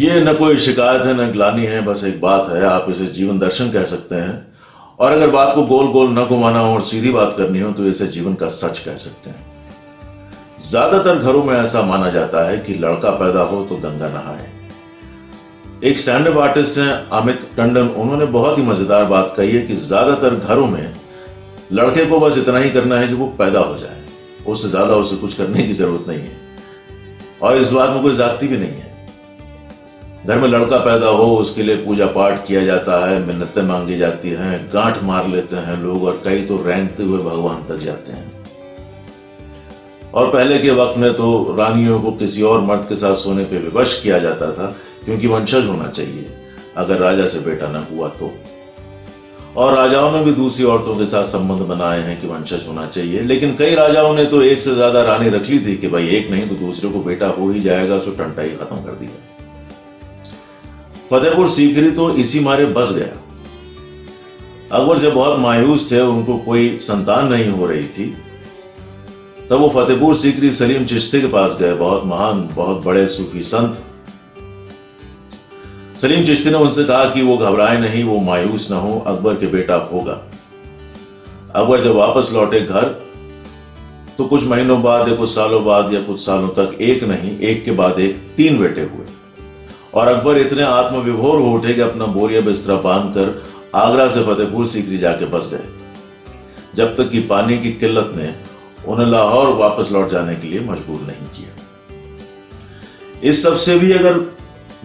ये न कोई शिकायत है, न ग्लानी है, बस एक बात है, आप इसे जीवन दर्शन कह सकते हैं। और अगर बात को गोल गोल न घुमाना हो और सीधी बात करनी हो तो इसे जीवन का सच कह सकते हैं। ज़्यादातर घरों में ऐसा माना जाता है कि लड़का पैदा हो तो गंगा नहाए। एक स्टैंड अप आर्टिस्ट हैं, अमित टंडन, उन्होंने बहुत ही मज़ेदार बात कही है कि ज़्यादातर घरों में लड़के को बस इतना ही करना है कि वो पैदा हो जाए। उससे ज़्यादा उसे कुछ करने की ज़रूरत नहीं है। और इस बात में कोई जाति भी नहीं है। घर में लड़का पैदा हो, उसके लिए पूजा पाठ किया जाता है, मिन्नतें मांगी जाती हैं, गांठ मार लेते हैं लोग और कई तो रेंगते हुए भगवान तक जाते हैं। और पहले के वक्त में तो रानियों को किसी और मर्द के साथ सोने पे विवश किया जाता था, क्योंकि वंशज होना चाहिए। अगर राजा से बेटा न हुआ तो। और राजाओं ने भी दूसरी औरतों के साथ संबंध बनाए हैं कि वंशज होना चाहिए, लेकिन कई राजाओं ने तो एक से ज़्यादा रानी रख ली थी कि भाई एक नहीं तो दूसरे को बेटा हो ही जाएगा सो टंटा ही खत्म कर दिया फतेहपुर सीकरी तो इसी मारे बस गया। अकबर जब बहुत मायूस थे, उनको कोई संतान नहीं हो रही थी, तब वो फतेहपुर सीकरी सलीम चिश्ती के पास गए। बहुत महान, बहुत बड़े सूफी संत। सलीम चिश्ती ने उनसे कहा कि वो घबराए नहीं, वो मायूस ना हो, अकबर के बेटा होगा। अकबर जब वापस लौटे घर तो कुछ महीनों बाद या कुछ सालों बाद या कुछ सालों तक एक नहीं, एक के बाद एक तीन बेटे हुए। और अकबर इतने आत्मविभोर हो उठे कि अपना बोरिया बिस्तरा बाँध कर आगरा से फतेहपुर सीकरी जाके बस गए। जब तक कि पानी की किल्लत ने उन्हें लाहौर वापस लौट जाने के लिए मजबूर नहीं किया। इस सबसे भी अगर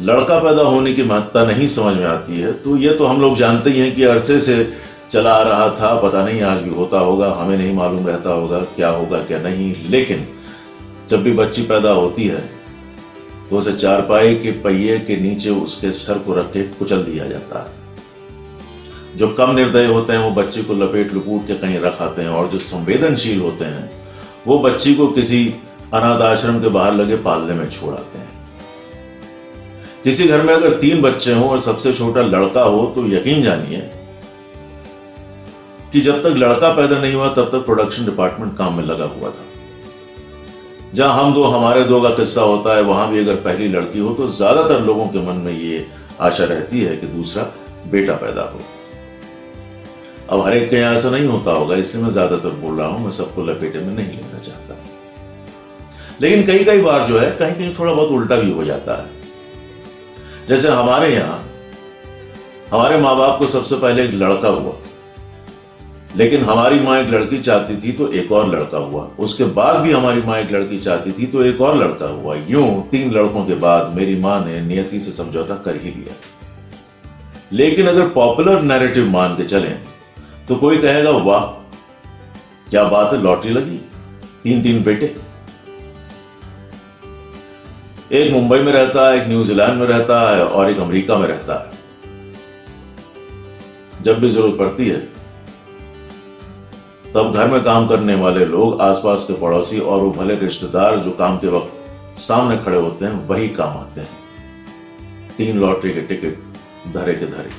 लड़का पैदा होने की महत्ता नहीं समझ में आती है तो ये तो हम लोग जानते ही हैं कि अरसे से चला आ रहा था, पता नहीं आज भी होता होगा, हमें नहीं मालूम रहता होगा क्या होगा, क्या नहीं, लेकिन जब भी बच्ची पैदा होती है तो उसे चारपाई के पहिए के नीचे उसके सर को रख के कुचल दिया जाता है। जो कम निर्दय होते हैं, वो बच्चे को लपेट लुपूट के कहीं रख आते हैं और जो संवेदनशील होते हैं, वो बच्ची को किसी अनाथ आश्रम के बाहर लगे पालने में छोड़ाते हैं। किसी घर में अगर तीन बच्चे हों और सबसे छोटा लड़का हो तो यकीन जानिए कि जब तक लड़का पैदा नहीं हुआ, तब तक प्रोडक्शन डिपार्टमेंट काम में लगा हुआ था। जहाँ हम दो, हमारे दो का किस्सा होता है, वहाँ भी अगर पहली लड़की हो तो ज़्यादातर लोगों के मन में ये आशा रहती है कि दूसरा बेटा पैदा हो। अब हर एक के यहाँ ऐसा नहीं होता होगा, इसलिए मैं ज़्यादातर बोल रहा हूँ, मैं सबको लपेटे में नहीं लेना चाहता। लेकिन कई कई बार जो है कहीं कहीं थोड़ा बहुत उल्टा भी हो जाता है। जैसे हमारे यहाँ, हमारे माँ बाप को सबसे पहले एक लड़का हुआ। लेकिन हमारी माँ एक लड़की चाहती थी तो एक और लड़का हुआ। उसके बाद भी हमारी माँ एक लड़की चाहती थी तो एक और लड़का हुआ। यूँ तीन लड़कों के बाद मेरी माँ ने नियति से समझौता कर ही लिया। लेकिन अगर पॉपुलर नैरेटिव मान के चलें तो कोई कहेगा, वाह, क्या बात है, लॉटरी लगी? तीन तीन बेटे? एक मुंबई में रहता है, एक न्यूजीलैंड में रहता है और एक अमेरिका में रहता है। जब भी ज़रूरत पड़ती है तब घर में काम करने वाले लोग आसपास के पड़ोसी और वो भले रिश्तेदार जो काम के वक्त सामने खड़े होते हैं, वही काम आते हैं। तीन लॉटरी के टिकट धरे के धरे,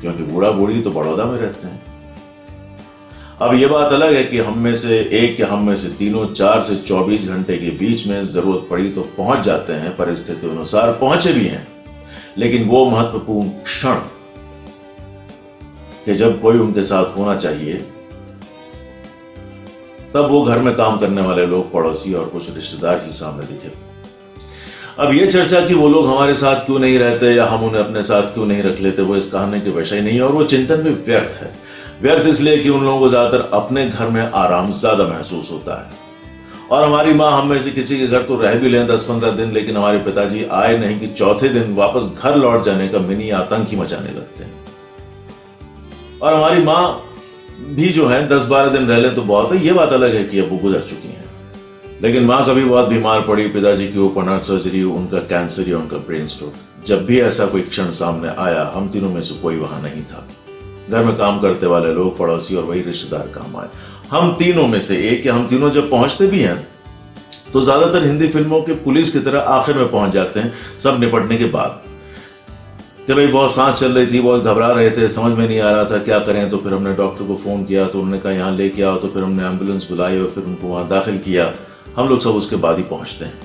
क्योंकि बूढ़ा बूढ़ी तो बड़ौदा में रहते हैं। अब यह बात अलग है कि हम में से एक या हम में से तीनों चार से चौबीस घंटे के बीच में ज़रूरत पड़ी तो पहुँच जाते हैं, परिस्थिति अनुसार पहुँचे भी हैं। लेकिन वो महत्वपूर्ण क्षण कि जब कोई उनके साथ होना चाहिए तब वो घर में काम करने वाले लोग, पड़ोसी और कुछ रिश्तेदार ही सामने दिखे। अब ये चर्चा कि वो लोग हमारे साथ क्यों नहीं रहते या हम उन्हें अपने साथ क्यों नहीं रख लेते, वो इस कहानी के विषय नहीं है और वो चिंतन भी व्यर्थ है। व्यर्थ इसलिए कि उन लोगों को ज़्यादातर अपने घर में आराम ज़्यादा महसूस होता है। और हमारी माँ हम में से किसी के घर तो रह भी लें दस पंद्रह दिन, लेकिन हमारे पिताजी आए नहीं कि चौथे दिन वापस घर लौट जाने का मिनी आतंक ही मचाने लगते हैं। और हमारी माँ भी जो है दस बारह दिन रह ले तो बहुत है। ये बात अलग है कि अब वो गुजर चुकी हैं। लेकिन माँ कभी बहुत बीमार पड़ी, पिताजी की ओपन हार्ट सर्जरी उनका कैंसर या उनका ब्रेन स्ट्रोक जब भी ऐसा कोई क्षण सामने आया, हम तीनों में से कोई वहाँ नहीं था। घर में काम करते वाले लोग, पड़ोसी और वही रिश्तेदार काम आए। हम तीनों में से एक, या हम तीनों जब पहुँचते भी हैं तो ज़्यादातर हिंदी फ़िल्मों के पुलिस की तरह आखिर में पहुँच जाते हैं, सब निपटने के बाद। कि भाई बहुत सांस चल रही थी, बहुत घबरा रहे थे, समझ में नहीं आ रहा था क्या करें। तो फिर हमने डॉक्टर को फ़ोन किया तो उन्होंने कहा, यहाँ लेके आओ। तो फिर हमने एंबुलेंस बुलाई और फिर उनको वहाँ दाखिल किया। हम लोग सब उसके बाद ही पहुँचते हैं।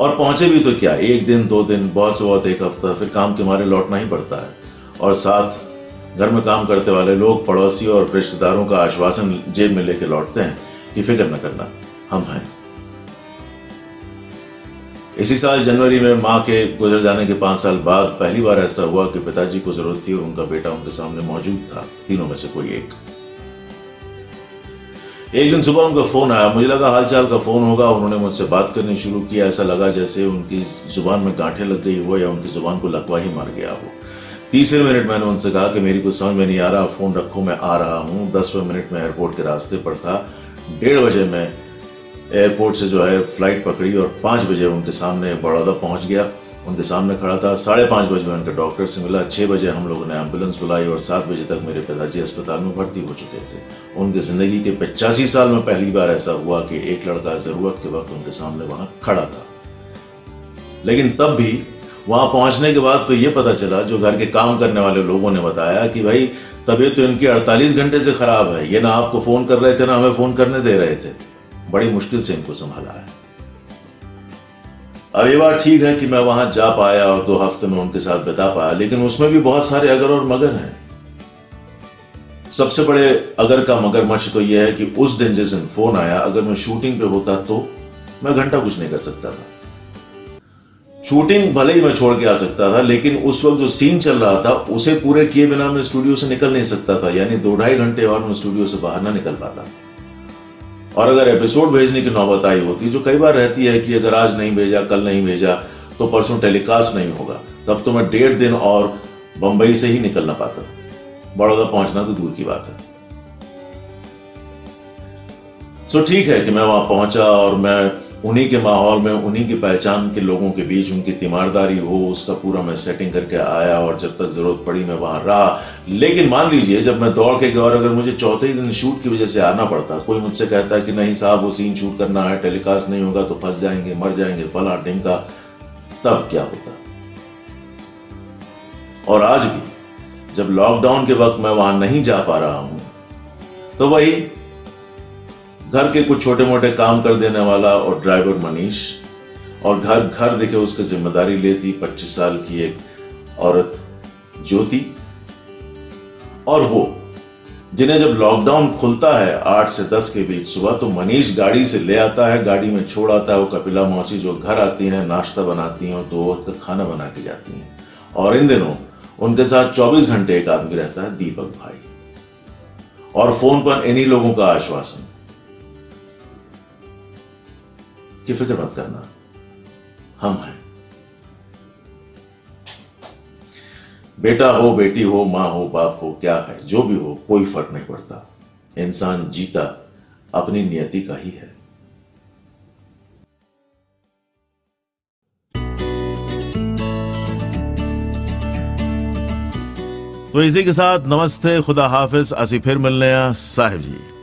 और पहुँचे भी तो क्या, एक दिन, दो दिन, बहुत से बहुत एक हफ़्ता, फिर काम के मारे लौटना ही पड़ता है। और साथ, घर में काम करते वाले लोग पड़ोसी और रिश्तेदारों का आश्वासन जेब में लेके लौटते हैं कि फ़िक्र न करना, हम हैं। इसी साल जनवरी में माँ के गुजर जाने के पाँच साल बाद पहली बार ऐसा हुआ कि पिताजी को ज़रूरत थी और उनका बेटा उनके सामने मौजूद था। तीनों में से कोई एक। एक दिन सुबह उनका फ़ोन आया। मुझे लगा हालचाल का फ़ोन होगा उन्होंने मुझसे बात करनी शुरू किया ऐसा लगा जैसे उनकी ज़ुबान में गांठें लग गई हो या उनकी ज़ुबान को लकवा ही मार गया हो। तीसरे मिनट मैंने उनसे कहा कि मेरी कुछ समझ में नहीं आ रहा। फ़ोन रखो, मैं आ रहा हूँ। दसवें मिनट में एयरपोर्ट के रास्ते पर था। डेढ़ बजे मैं एयरपोर्ट से जो है फ़्लाइट पकड़ी और पाँच बजे उनके सामने बड़ौदा पहुँच गया। उनके सामने खड़ा था। साढ़े पाँच बजे में उनके डॉक्टर से मिला। छः बजे हम लोगों ने एंबुलेंस बुलाई और सात बजे तक मेरे पिताजी अस्पताल में भर्ती हो चुके थे। उनकी ज़िंदगी के पचासी साल में पहली बार ऐसा हुआ कि एक लड़का ज़रूरत के वक्त उनके सामने वहाँ खड़ा था। लेकिन तब भी वहाँ पहुँचने के बाद तो ये पता चला, जो घर के काम करने वाले लोगों ने बताया कि भाई, तबीयत तो इनकी 48 घंटे से खराब है। ये ना आपको फ़ोन कर रहे थे, ना हमें फ़ोन करने दे रहे थे। बड़ी मुश्किल से इनको संभाला है। अब ये बात ठीक है कि मैं वहाँ जा पाया और दो हफ़्ते में उनके साथ बिता पाया, लेकिन उसमें भी बहुत सारे अगर और मगर हैं। सबसे बड़े अगर का मगरमच्छ तो यह है कि उस दिन जिस दिन फ़ोन आया, अगर मैं शूटिंग पे होता तो मैं घंटा कुछ नहीं कर सकता था। शूटिंग भले ही मैं छोड़ के आ सकता था, लेकिन उस वक्त जो सीन चल रहा था, उसे पूरे किए बिना मैं स्टूडियो से निकल नहीं सकता था, यानी दो ढाई घंटे और मैं स्टूडियो से बाहर ना निकल पाता। और अगर एपिसोड भेजने की नौबत आई होती, जो कई बार रहती है कि अगर आज नहीं भेजा, कल नहीं भेजा तो परसों टेलीकास्ट नहीं होगा। तब तो मैं डेढ़ दिन और बंबई से ही निकलना पाता। बड़ौदा पहुँचना तो दूर की बात है। सो ठीक है कि मैं वहाँ पहुँचा और मैं उन्हीं के माहौल में, उन्हीं की पहचान के लोगों के बीच उनकी तीमारदारी हो, उसका पूरा मैं सेटिंग करके आया और जब तक ज़रूरत पड़ी मैं वहाँ रहा। लेकिन मान लीजिए, जब मैं दौड़ के गया और अगर मुझे चौथे दिन शूट की वजह से आना पड़ता, कोई मुझसे कहता कि नहीं साहब, वो सीन शूट करना है टेलीकास्ट नहीं होगा तो फंस जाएँगे, मर जाएँगे, फला ढिमका तब क्या होता? और आज भी, जब लॉकडाउन के वक्त मैं वहाँ नहीं जा पा रहा हूँ तो वही घर के कुछ छोटे मोटे काम कर देने वाला और ड्राइवर मनीष, और घर घर देखे उसकी ज़िम्मेदारी लेती पच्चीस साल की एक औरत ज्योति। और वो, जिन्हें जब लॉकडाउन खुलता है आठ से दस के बीच सुबह तो मनीष गाड़ी से ले आता है, गाड़ी में छोड़ आता है, वो कपिला मौसी जो घर आती हैं, नाश्ता बनाती हैं, और दो वक्त का खाना बना के जाती हैं। और इन दिनों उनके साथ 24 घंटे एक आदमी रहता है, दीपक भाई। और फ़ोन पर इन्हीं लोगों का आश्वासन। कि फ़िक्र मत करना। हम हैं। बेटा हो, बेटी हो, माँ हो, बाप हो, क्या है, जो भी हो, कोई फ़र्क नहीं पड़ता। इंसान जीता अपनी नियति का ही है। तो इसी के साथ नमस्ते, खुदा हाफिज। असी फिर मिलने साहिब जी।